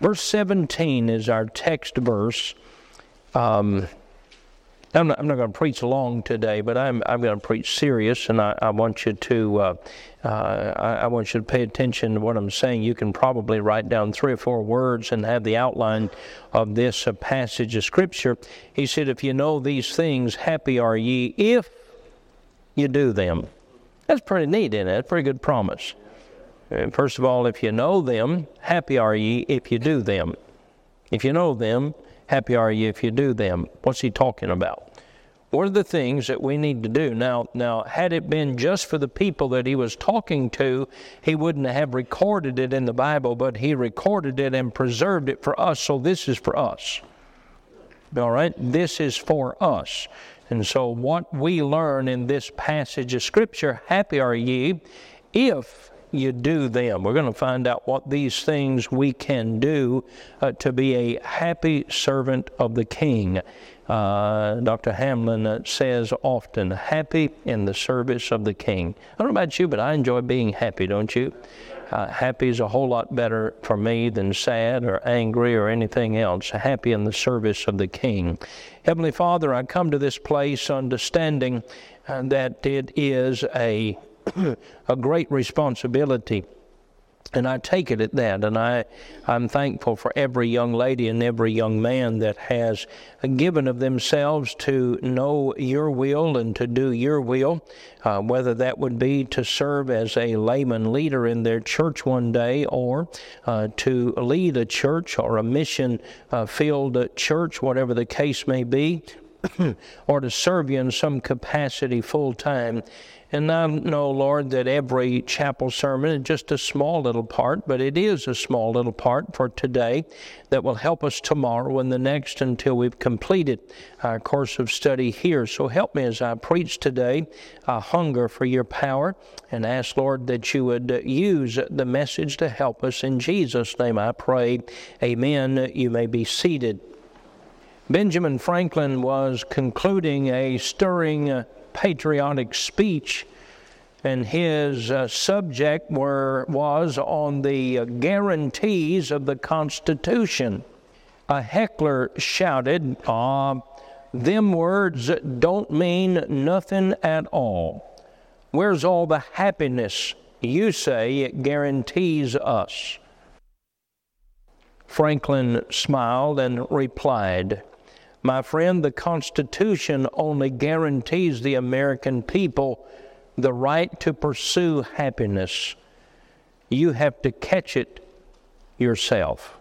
Verse 17 is our text verse. Um, I'm not, not going to preach long today, but I'm, I'm going to preach serious, and I, I want you to uh, uh, I, I, want you to pay attention to what I'm saying. You can probably write down three or four words and have the outline of this uh, passage of Scripture. He said, "If you know these things, happy are ye if you do them." That's pretty neat, isn't it? That's pretty good promise. First of all, if you know them, happy are ye if you do them. If you know them, happy are ye if you do them. What's he talking about? What are the things that we need to do? Now, now, had it been just for the people that he was talking to, he wouldn't have recorded it in the Bible, but he recorded it and preserved it for us. So this is for us. All right? This is for us. And so, what we learn in this passage of Scripture, happy are ye if you do them. We're going to find out what these things we can do uh, to be a happy servant of the King. Uh, Dr. Hamlin uh, says often, happy in the service of the King. I don't know about you, but I enjoy being happy, don't you? Uh, happy is a whole lot better for me than sad or angry or anything else. Happy in the service of the King. Heavenly Father, I come to this place understanding uh, that it is a a great responsibility. And I take it at that, and I, I'm thankful for every young lady and every young man that has given of themselves to know your will and to do your will, uh, whether that would be to serve as a layman leader in their church one day or uh, to lead a church or a mission uh, filled church, whatever the case may be, or to serve you in some capacity full time. And I know, Lord, that every chapel sermon is just a small little part, but it is a small little part for today that will help us tomorrow and the next until we've completed our course of study here. So help me as I preach today. I hunger for your power and ask, Lord, that you would use the message to help us. In Jesus' name I pray. Amen. You may be seated. Benjamin Franklin was concluding a stirring patriotic speech, and his uh, subject were, was on the uh, guarantees of the Constitution. A heckler shouted, uh, Them words don't mean nothing at all. Where's all the happiness you say it guarantees us? Franklin smiled and replied, my friend, the Constitution only guarantees the American people the right to pursue happiness. You have to catch it yourself.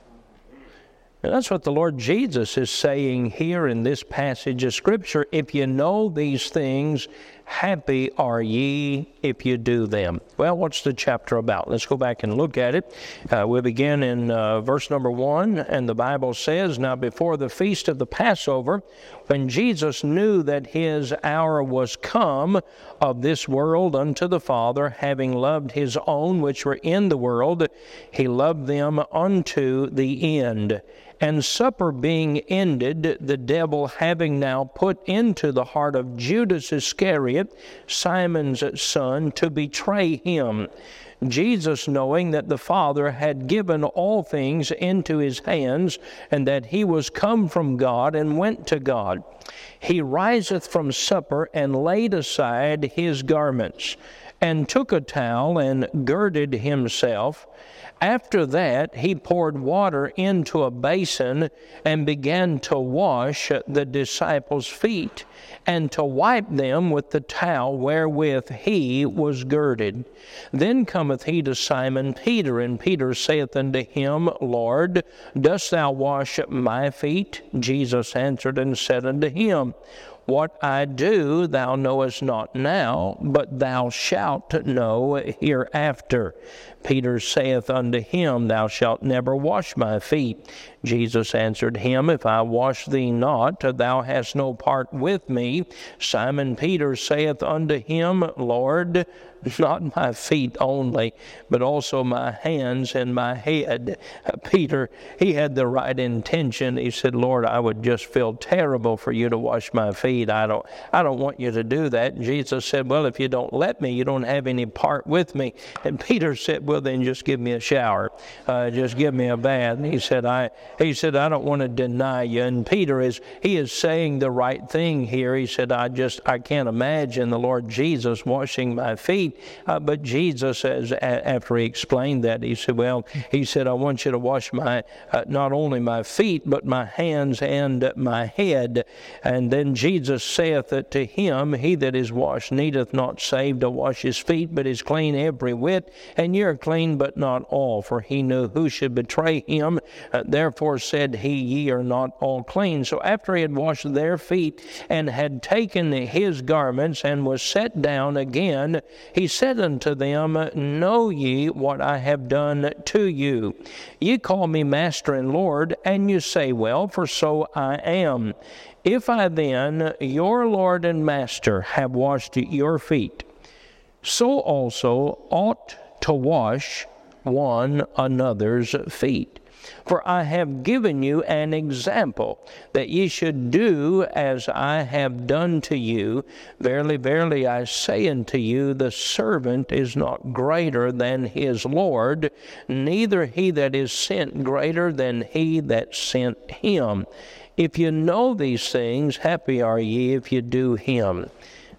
And that's what the Lord Jesus is saying here in this passage of Scripture. If you know these things, happy are ye if you do them. Well, what's the chapter about? Let's go back and look at it. Uh, we begin in uh, verse number one, and the Bible says, Now before the feast of the Passover, when Jesus knew that his hour was come of this world unto the Father, having loved his own which were in the world, he loved them unto the end. And supper being ended, the devil having now put into the heart of Judas Iscariot, Simon's son, to betray him. Jesus, knowing that the Father had given all things into his hands, and that he was come from God and went to God, he riseth from supper and laid aside his garments, and took a towel and girded himself. After that, he poured water into a basin and began to wash the disciples' feet and to wipe them with the towel wherewith he was girded. Then cometh he to Simon Peter, and Peter saith unto him, Lord, dost thou wash my feet? Jesus answered and said unto him, what I do thou knowest not now, but thou shalt know hereafter. Peter saith unto him, Thou shalt never wash my feet. Jesus answered him, If I wash thee not, thou hast no part with me. Simon Peter saith unto him, Lord, not my feet only, but also my hands and my head. Peter, he had the right intention. He said, Lord, I would just feel terrible for you to wash my feet. I don't, I don't want you to do that. And Jesus said, Well, if you don't let me, you don't have any part with me. And Peter said, Well, then just give me a shower. Uh, just give me a bath. And he said, I, he said, I don't want to deny you. And Peter is, he is saying the right thing here. He said, I just, I can't imagine the Lord Jesus washing my feet. Uh, but Jesus, as, after he explained that, he said, Well, he said, I want you to wash my, uh, not only my feet, but my hands and my head. And then Jesus saith that to him, He that is washed needeth not save to wash his feet, but is clean every whit. And ye are clean, but not all. For he knew who should betray him. Uh, therefore said he, Ye are not all clean. So after he had washed their feet and had taken his garments and was set down again, he said unto them, Know ye what I have done to you? Ye call me Master and Lord, and you say, Well, for so I am. If I then, your Lord and Master, have washed your feet, so also ought to wash one another's feet. For I have given you an example that ye should do as I have done to you. Verily, verily, I say unto you, the servant is not greater than his Lord, neither he that is sent greater than he that sent him. If you know these things, happy are ye if you do him.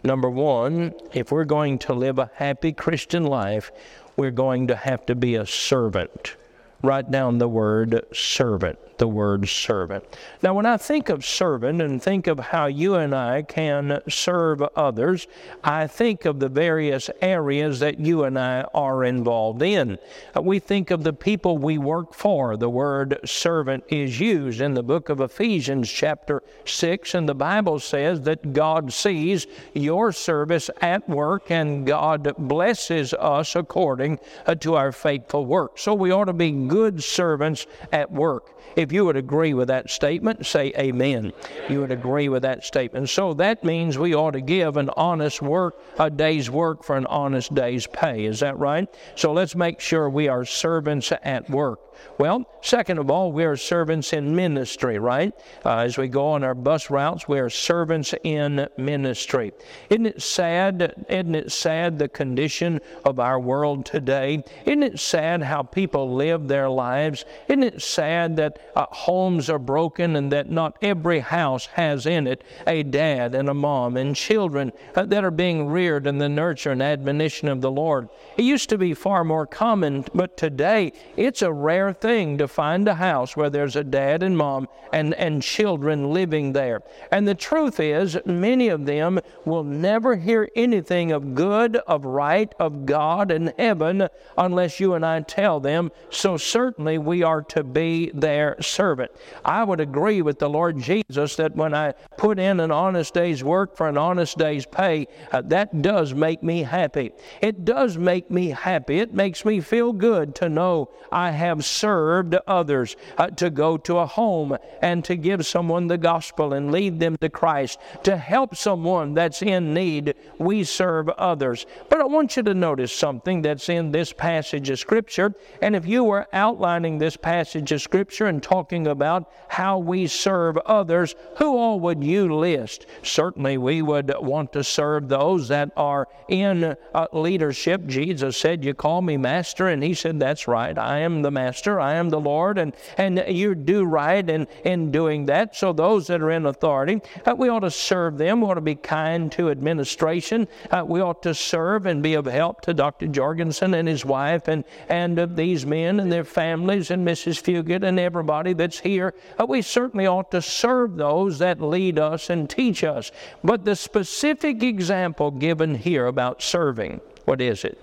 Number one, if we're going to live a happy Christian life, we're going to have to be a servant. Write down the word servant the word servant. Now, when I think of servant and think of how you and I can serve others, I think of the various areas that you and I are involved in. Uh, we think of the people we work for. The word servant is used in the book of Ephesians, chapter 6, and the Bible says that God sees your service at work and God blesses us according uh, to our faithful work. So we ought to be good servants at work. If you would agree with that statement, say amen. You would agree with that statement. So that means we ought to give an honest work, a day's work for an honest day's pay. Is that right? So let's make sure we are servants at work. Well, second of all, we are servants in ministry, right? Uh, as we go on our bus routes, we are servants in ministry. Isn't it sad? Isn't it sad the condition of our world today? Isn't it sad how people live their lives? Isn't it sad that uh, homes are broken and that not every house has in it a dad and a mom and children uh, that are being reared in the nurture and admonition of the Lord? It used to be far more common, but today it's a rare thing to find a house where there's a dad and mom and, and children living there. And the truth is, many of them will never hear anything of good, of right, of God and heaven unless you and I tell them. So certainly we are to be their servant. I would agree with the Lord Jesus that when I put in an honest day's work for an honest day's pay, uh, that does make me happy. It does make me happy. It makes me feel good to know I have served others, uh, to go to a home and to give someone the gospel and lead them to Christ, to help someone that's in need. We serve others. But I want you to notice something that's in this passage of Scripture. And if you were outlining this passage of Scripture and talking about how we serve others, who all would you list? Certainly, we would want to serve those that are in uh, leadership. Jesus said, You call me master. And he said, That's right. I am the master I am the Lord, and, and you do right in, in doing that. So those that are in authority, uh, we ought to serve them. We ought to be kind to administration. Uh, we ought to serve and be of help to Dr. Jorgensen and his wife and, and these men and their families and Mrs. Fugate and everybody that's here. Uh, we certainly ought to serve those that lead us and teach us. But the specific example given here about serving, what is it?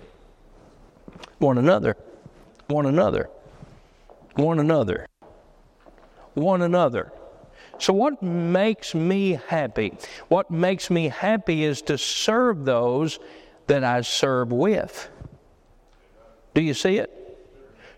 One another. One another one another. One another. So, what makes me happy? What makes me happy is to serve those that I serve with. Do you see it?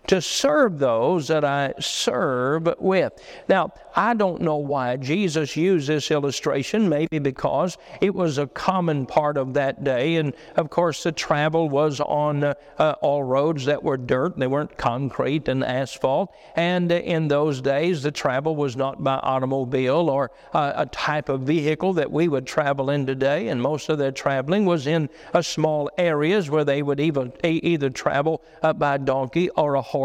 To serve those that I serve with. Now, I don't know why Jesus used this illustration, maybe because it was a common part of that day. And of course, the travel was on uh, uh, all roads that were dirt, they weren't concrete and asphalt. And uh, in those days, the travel was not by automobile or uh, a type of vehicle that we would travel in today. And most of their traveling was in small areas where they would either, either travel uh, by donkey or a horse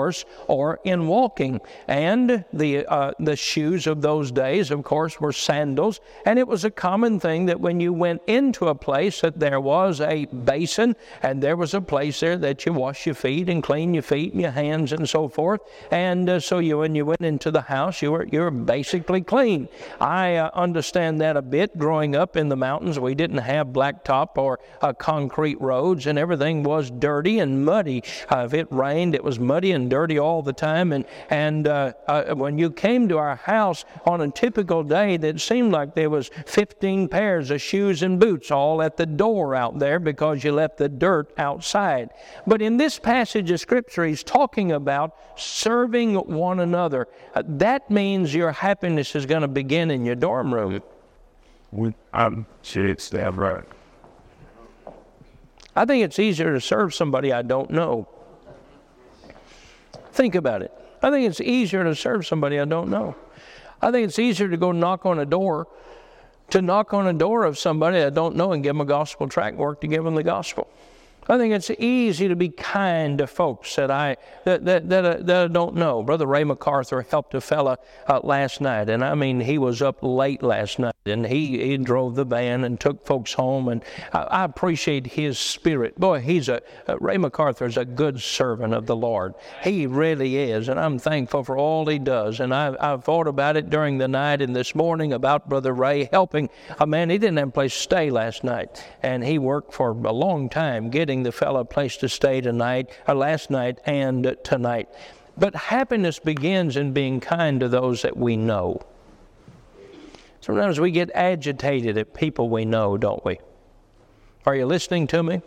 or in walking. And the, uh, the shoes of those days, of course, were sandals. And it was a common thing that when you went into a place that there was a basin and there was a place there that you wash your feet and clean your feet and your hands and so forth. And uh, so you, when you went into the house, you were, you were basically clean. I uh, understand that a bit growing up in the mountains. We didn't have blacktop or uh, concrete roads and everything was dirty and muddy. Uh, if it rained, it was muddy and dirty all the time. And, and uh, uh, when you came to our house on a typical day, that seemed like there was 15 pairs of shoes and boots all at the door out there because you left the dirt outside. But in this passage of Scripture, he's talking about serving one another. Uh, that means your happiness is going to begin in your dorm room. I'm shit, right. I think it's easier to serve somebody I don't know. Think about it. I think it's easier to serve somebody I don't know. I think it's easier to go knock on a door, to knock on a door of somebody I don't know and give them a gospel tract work to give them the gospel. I think it's easy to be kind to folks that I that that that, uh, that I don't know. Brother Ray MacArthur helped a fella uh, last night, and I mean he was up late last night, and he he drove the van and took folks home, and I, I appreciate his spirit. Boy, he's a uh, Ray MacArthur is a good servant of the Lord. He really is, and I'm thankful for all he does. And I I thought about it during the night and this morning about Brother Ray helping a man. He didn't have a place to stay last night, and he worked for a long time the fellow a place to stay tonight, or last night, and tonight. But happiness begins in being kind to those that we know. Sometimes we get agitated at people we know, don't we? Are you listening to me?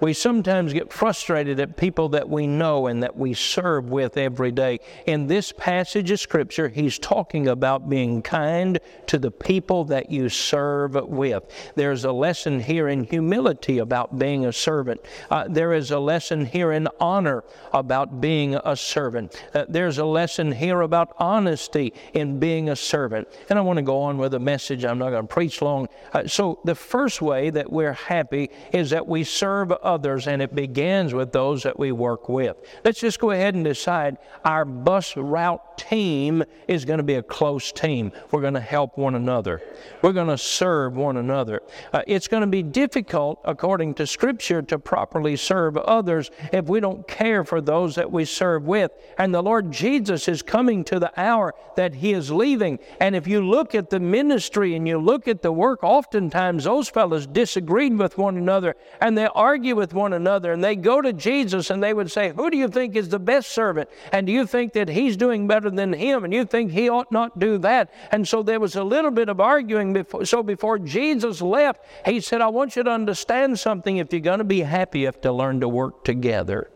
We sometimes get frustrated at people that we know and that we serve with every day. In this passage of Scripture, he's talking about being kind to the people that you serve with. There's a lesson here in humility about being a servant. Uh, there is a lesson here in honor about being a servant. Uh, there's a lesson here about honesty in being a servant. And I want to go on with a message. I'm not going to preach long. Uh, so, the first way that we're happy is that we serve others, and it begins with those that we work with. Let's just go ahead and decide our bus route team is going to be a close team. We're going to help one another, we're going to serve one another. Uh, it's going to be difficult, according to Scripture, to properly serve others if we don't care for those that we serve with. And the Lord Jesus is coming to the hour that He is leaving. And if you look at the ministry and you look at the work, oftentimes those fellows disagreed with one another and they argue with one another and they go to Jesus and they would say, Who do you think is the best servant? And do you think that he's doing better than him? And you think he ought not do that? And so there was a little bit of arguing. Before, so before Jesus left, he said, I want you to understand something. If you're going to be happy, you have to learn to work together.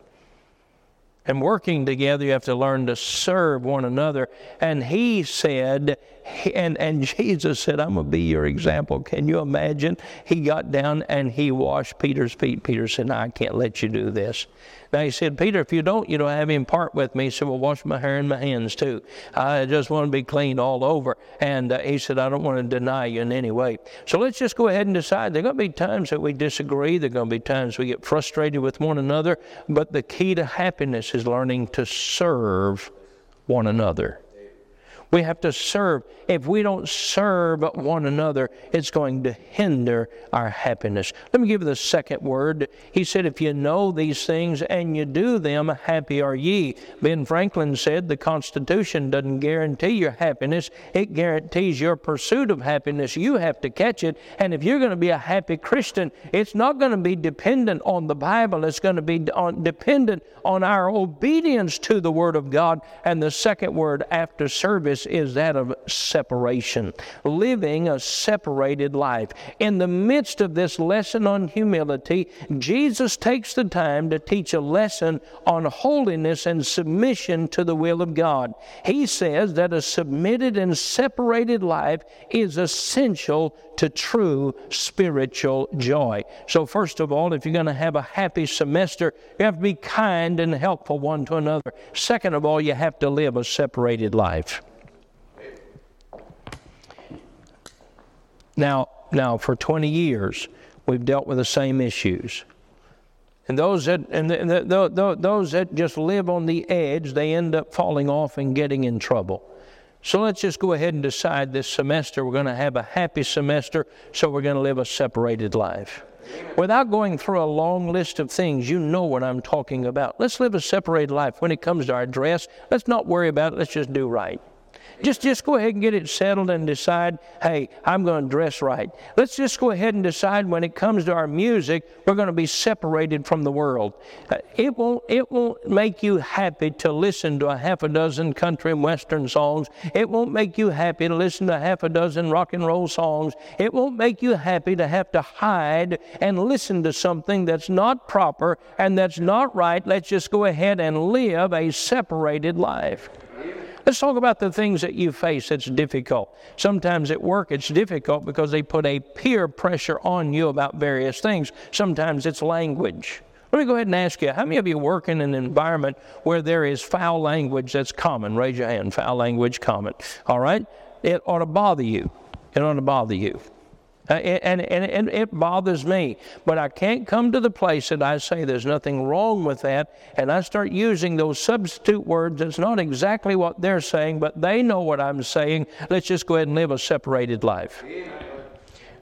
And working together, you have to learn to serve one another. And he said, and, and Jesus said, I'm going to be your example. Can you imagine? He got down and he washed Peter's feet. Peter said, no, I can't let you do this. Now he said, Peter, if you don't, you don't have him part with me. Said, well, wash my hair and my hands too. I just want to be cleaned all over. And uh, he said, I don't want to deny you in any way. So let's just go ahead and decide. There are going to be times that we disagree. There are going to be times we get frustrated with one another. But the key to happiness is learning to serve one another. We have to serve. If we don't serve one another, it's going to hinder our happiness. Let me give you the second word. He said, If you know these things and you do them, happy are ye. Ben Franklin said, The Constitution doesn't guarantee your happiness, it guarantees your pursuit of happiness. You have to catch it. And if you're going to be a happy Christian, it's not going to be dependent on the Bible, it's going to be on, dependent on our obedience to the Word of God. And the second word after service is that of separation, living a separated life. In the midst of this lesson on humility, Jesus takes the time to teach a lesson on holiness and submission to the will of God. He says that a submitted and separated life is essential to true spiritual joy. So, first of all, if you're going to have a happy semester, you have to be kind and helpful one to another. Second of all, you have to live a separated life. Now, now for 20 years, we've dealt with the same issues. And those that and the, the, the, those that just live on the edge, they end up falling off and getting in trouble. So let's just go ahead and decide this semester we're going to have a happy semester, so we're going to live a separated life. Without going through a long list of things, you know what I'm talking about. Let's live a separated life. When it comes to our dress, let's not worry about it. Let's just do right. Just, just go ahead and get it settled and decide, hey, I'm going to dress right. Let's just go ahead and decide when it comes to our music, we're going to be separated from the world. Uh, it won't, it won't make you happy to listen to a half a dozen country and western songs. It won't make you happy to listen to half a dozen rock and roll songs. It won't make you happy to have to hide and listen to something that's not proper and that's not right. Let's just go ahead and live a separated life. Let's talk about the things that you face that's difficult. Sometimes at work it's difficult because they put a peer pressure on you about various things. Sometimes it's language. Let me go ahead and ask you how many of you work in an environment where there is foul language that's common? Raise your hand. Foul language common. All right? It ought to bother you. It ought to bother you. Uh, and, and, and it bothers me. But I can't come to the place that I say there's nothing wrong with that, and I start using those substitute words that's not exactly what they're saying, but they know what I'm saying. Let's just go ahead and live a separated life.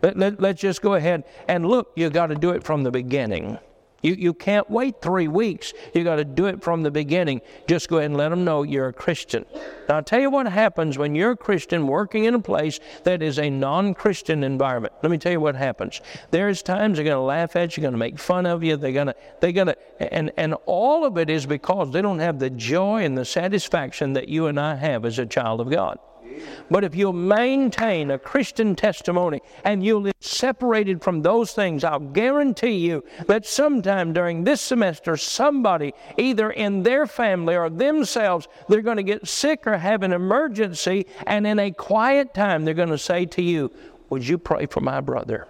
Let, let, let's just go ahead and look, you've got to do it from the beginning. You, you can't wait three weeks. You got to do it from the beginning. Just go ahead and let them know you're a Christian. Now, I'll tell you what happens when you're a Christian working in a place that is a non Christian environment. Let me tell you what happens. There's times they're going to laugh at you, going to make fun of you, they're going to, they're going to, and, and all of it is because they don't have the joy and the satisfaction that you and I have as a child of God. But if you'll maintain a Christian testimony and you'll live separated from those things, I'll guarantee you that sometime during this semester, somebody, either in their family or themselves, they're going to get sick or have an emergency, and in a quiet time, they're going to say to you, Would you pray for my brother?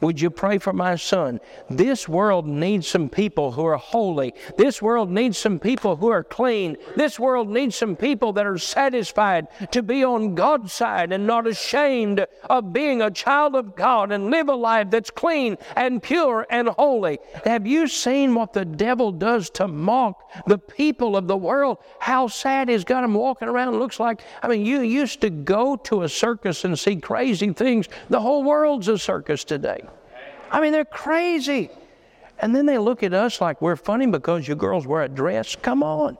Would you pray for my son? This world needs some people who are holy. This world needs some people who are clean. This world needs some people that are satisfied to be on God's side and not ashamed of being a child of God and live a life that's clean and pure and holy. Have you seen what the devil does to mock the people of the world? How sad he's got them walking around. Looks like, I mean, you used to go to a circus and see crazy things. The whole world's a circus today. I mean, they're crazy. And then they look at us like we're funny because you girls wear a dress. Come on.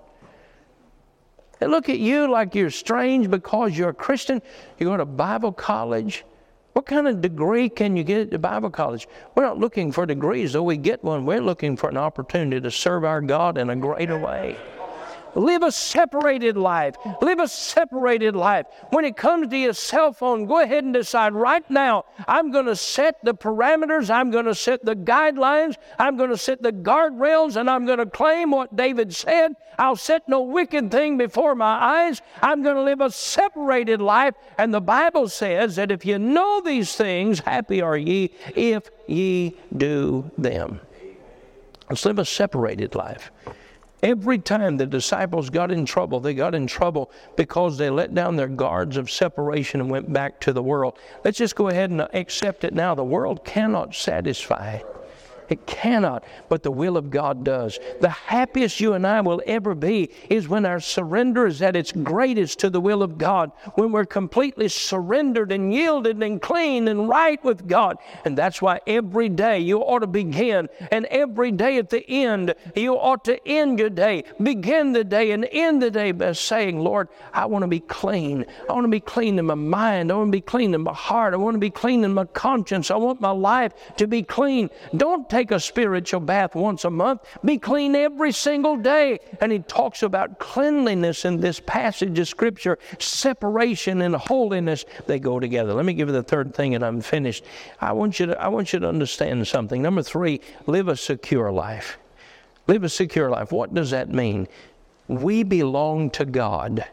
They look at you like you're strange because you're a Christian. You go to Bible college. What kind of degree can you get at Bible college? We're not looking for degrees, though we get one. We're looking for an opportunity to serve our God in a greater way. Live a separated life. Live a separated life. When it comes to your cell phone, go ahead and decide right now I'm going to set the parameters, I'm going to set the guidelines, I'm going to set the guardrails, and I'm going to claim what David said. I'll set no wicked thing before my eyes. I'm going to live a separated life. And the Bible says that if you know these things, happy are ye if ye do them. Let's live a separated life. Every time the disciples got in trouble, they got in trouble because they let down their guards of separation and went back to the world. Let's just go ahead and accept it now. The world cannot satisfy. It cannot, but the will of God does. The happiest you and I will ever be is when our surrender is at its greatest to the will of God, when we're completely surrendered and yielded and clean and right with God. And that's why every day you ought to begin, and every day at the end, you ought to end your day. Begin the day and end the day by saying, Lord, I want to be clean. I want to be clean in my mind. I want to be clean in my heart. I want to be clean in my conscience. I want my life to be clean. Don't take take a spiritual bath once a month. Be clean every single day. And he talks about cleanliness in this passage of Scripture, separation and holiness. They go together. Let me give you the third thing, and I'm finished. I want you to, I want you to understand something. Number three, live a secure life. Live a secure life. What does that mean? We belong to God.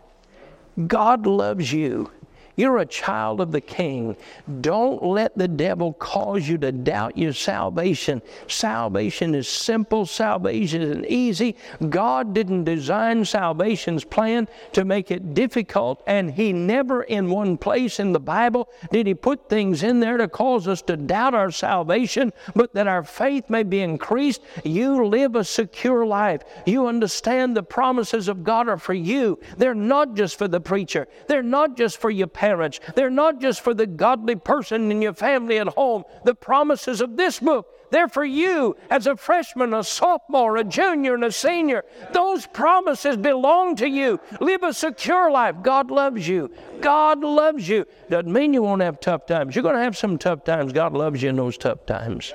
God loves you. You're a child of the King. Don't let the devil cause you to doubt your salvation. Salvation is simple, salvation is easy. God didn't design salvation's plan to make it difficult, and He never, in one place in the Bible, did He put things in there to cause us to doubt our salvation, but that our faith may be increased. You live a secure life. You understand the promises of God are for you. They're not just for the preacher, they're not just for your parents parents. They're not just for the godly person in your family at home. The promises of this book, they're for you as a freshman, a sophomore, a junior, and a senior. Those promises belong to you. Live a secure life. God loves you. God loves you. Doesn't mean you won't have tough times. You're going to have some tough times. God loves you in those tough times.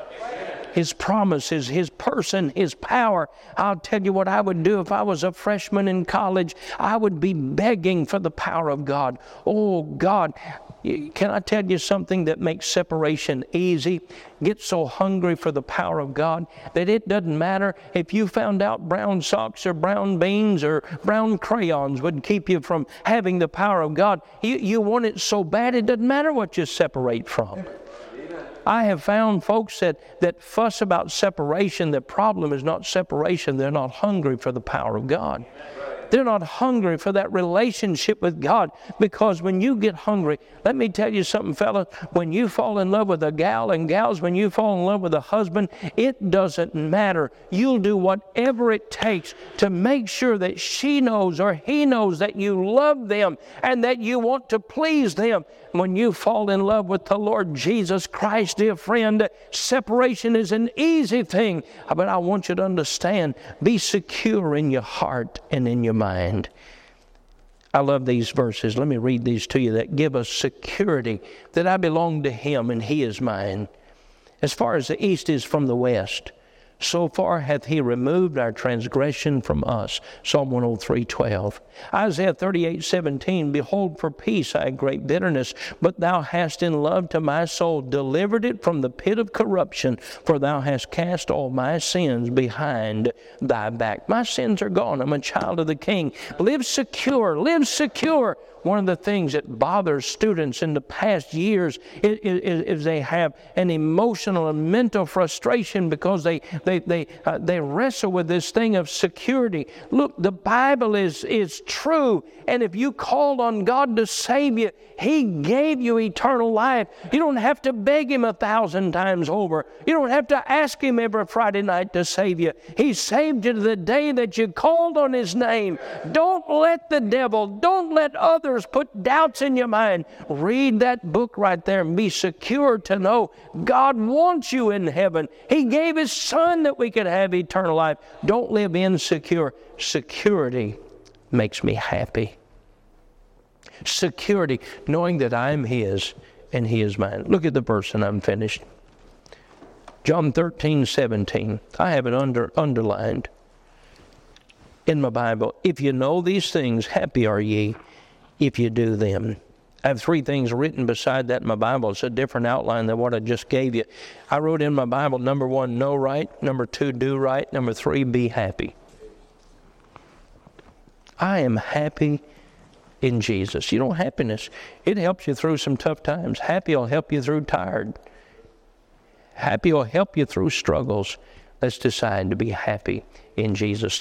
His promises, His person, His power. I'll tell you what I would do if I was a freshman in college. I would be begging for the power of God. Oh, God, can I tell you something that makes separation easy? Get so hungry for the power of God that it doesn't matter if you found out brown socks or brown beans or brown crayons would keep you from having the power of God. You, you want it so bad, it doesn't matter what you separate from. I have found folks that, that fuss about separation. The problem is not separation, they're not hungry for the power of God. They're not hungry for that relationship with God because when you get hungry, let me tell you something, fellas. When you fall in love with a gal and gals, when you fall in love with a husband, it doesn't matter. You'll do whatever it takes to make sure that she knows or he knows that you love them and that you want to please them. When you fall in love with the Lord Jesus Christ, dear friend, separation is an easy thing. But I want you to understand be secure in your heart and in your mind. I love these verses. Let me read these to you that give us security that I belong to Him and He is mine. As far as the east is from the west, so far hath he removed our transgression from us. Psalm 103 12. Isaiah 38 17. Behold, for peace I had great bitterness, but thou hast in love to my soul delivered it from the pit of corruption, for thou hast cast all my sins behind thy back. My sins are gone. I'm a child of the King. Live secure. Live secure one of the things that bothers students in the past years is, is, is they have an emotional and mental frustration because they, they, they, uh, they wrestle with this thing of security. Look, the Bible is, is true. And if you called on God to save you, He gave you eternal life. You don't have to beg Him a thousand times over. You don't have to ask Him every Friday night to save you. He saved you the day that you called on His name. Don't let the devil, don't let others put doubts in your mind, read that book right there and be secure to know God wants you in heaven. He gave His Son that we could have eternal life. Don't live insecure. Security makes me happy. Security, knowing that I'm His and He is mine. Look at the verse and I'm finished. John 13, 17. I have it under, underlined in my Bible. If you know these things, happy are ye if you do them. I have three things written beside that in my Bible. It's a different outline than what I just gave you. I wrote in my Bible number one, know right. Number two, do right. Number three, be happy. I am happy in Jesus. You know, happiness, it helps you through some tough times. Happy will help you through tired. Happy will help you through struggles. Let's decide to be happy in Jesus.